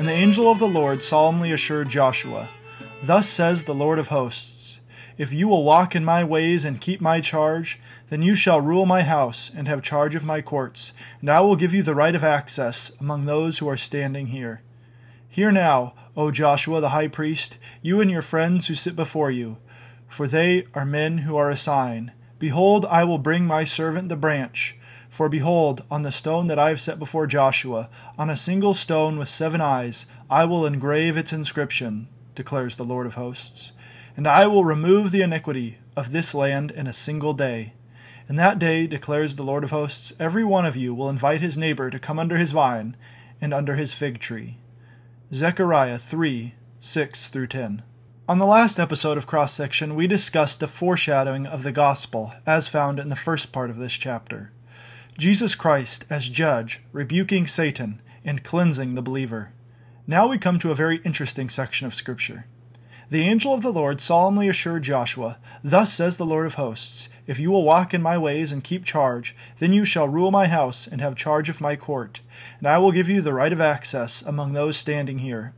And the angel of the Lord solemnly assured Joshua, Thus says the Lord of hosts. If you will walk in my ways and keep my charge, then you shall rule my house and have charge of my courts, and I will give you the right of access among those who are standing here. Hear now, O Joshua the high priest, you and your friends who sit before you, for they are men who are a sign. Behold, I will bring my servant the branch. For behold, on the stone that I have set before Joshua, on a single stone with seven eyes, I will engrave its inscription, declares the Lord of hosts. And I will remove the iniquity of this land in a single day. In that day, declares the Lord of hosts, every one of you will invite his neighbor to come under his vine and under his fig tree. Zechariah 3 6 through 10. On the last episode of Cross Section, we discussed the foreshadowing of the gospel as found in the first part of this chapter. Jesus Christ as judge, rebuking Satan and cleansing the believer. Now we come to a very interesting section of Scripture. The angel of the Lord solemnly assured Joshua, Thus says the Lord of hosts, If you will walk in my ways and keep charge, then you shall rule my house and have charge of my court, and I will give you the right of access among those standing here.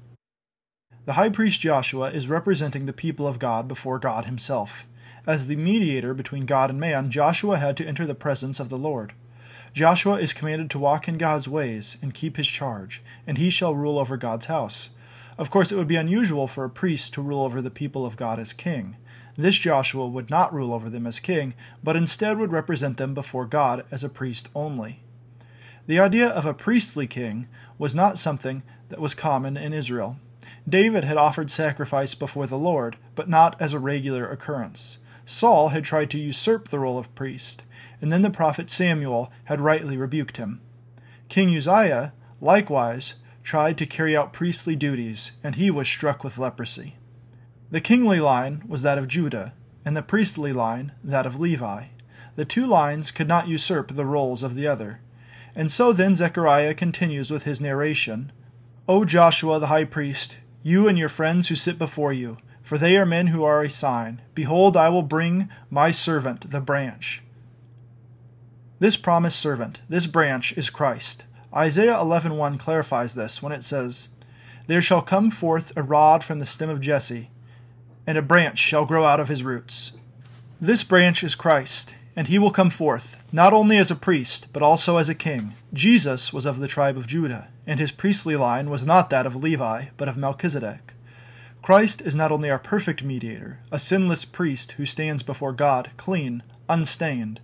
The high priest Joshua is representing the people of God before God himself. As the mediator between God and man, Joshua had to enter the presence of the Lord. Joshua is commanded to walk in God's ways and keep his charge, and he shall rule over God's house. Of course, it would be unusual for a priest to rule over the people of God as king. This Joshua would not rule over them as king, but instead would represent them before God as a priest only. The idea of a priestly king was not something that was common in Israel. David had offered sacrifice before the Lord, but not as a regular occurrence. Saul had tried to usurp the role of priest, and then the prophet Samuel had rightly rebuked him. King Uzziah, likewise, tried to carry out priestly duties, and he was struck with leprosy. The kingly line was that of Judah, and the priestly line that of Levi. The two lines could not usurp the roles of the other. And so then Zechariah continues with his narration O Joshua the high priest, you and your friends who sit before you, for they are men who are a sign. Behold, I will bring my servant, the branch. This promised servant, this branch, is Christ. Isaiah 11:1 clarifies this when it says, "There shall come forth a rod from the stem of Jesse, and a branch shall grow out of his roots." This branch is Christ, and he will come forth, not only as a priest, but also as a king. Jesus was of the tribe of Judah, and his priestly line was not that of Levi, but of Melchizedek. Christ is not only our perfect mediator, a sinless priest who stands before God clean, unstained,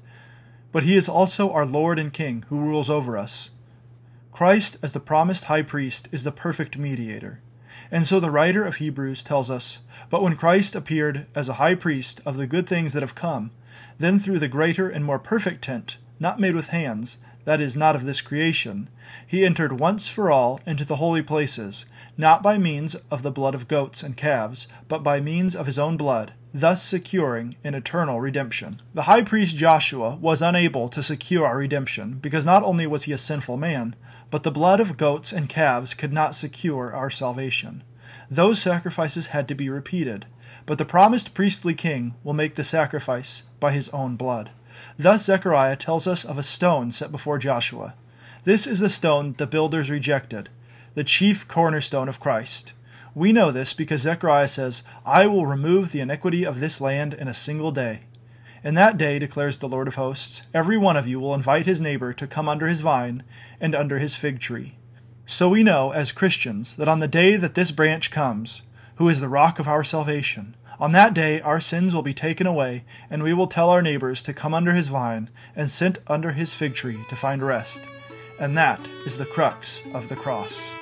but he is also our Lord and King who rules over us. Christ, as the promised high priest, is the perfect mediator. And so the writer of Hebrews tells us But when Christ appeared as a high priest of the good things that have come, then through the greater and more perfect tent, not made with hands, that is, not of this creation, he entered once for all into the holy places, not by means of the blood of goats and calves, but by means of his own blood, thus securing an eternal redemption. The high priest Joshua was unable to secure our redemption, because not only was he a sinful man, but the blood of goats and calves could not secure our salvation. Those sacrifices had to be repeated, but the promised priestly king will make the sacrifice by his own blood. Thus Zechariah tells us of a stone set before Joshua. This is the stone the builders rejected, the chief cornerstone of Christ. We know this because Zechariah says, I will remove the iniquity of this land in a single day. In that day, declares the Lord of hosts, every one of you will invite his neighbor to come under his vine and under his fig tree. So we know, as Christians, that on the day that this branch comes, who is the rock of our salvation, on that day our sins will be taken away, and we will tell our neighbors to come under his vine and sit under his fig tree to find rest. And that is the crux of the cross.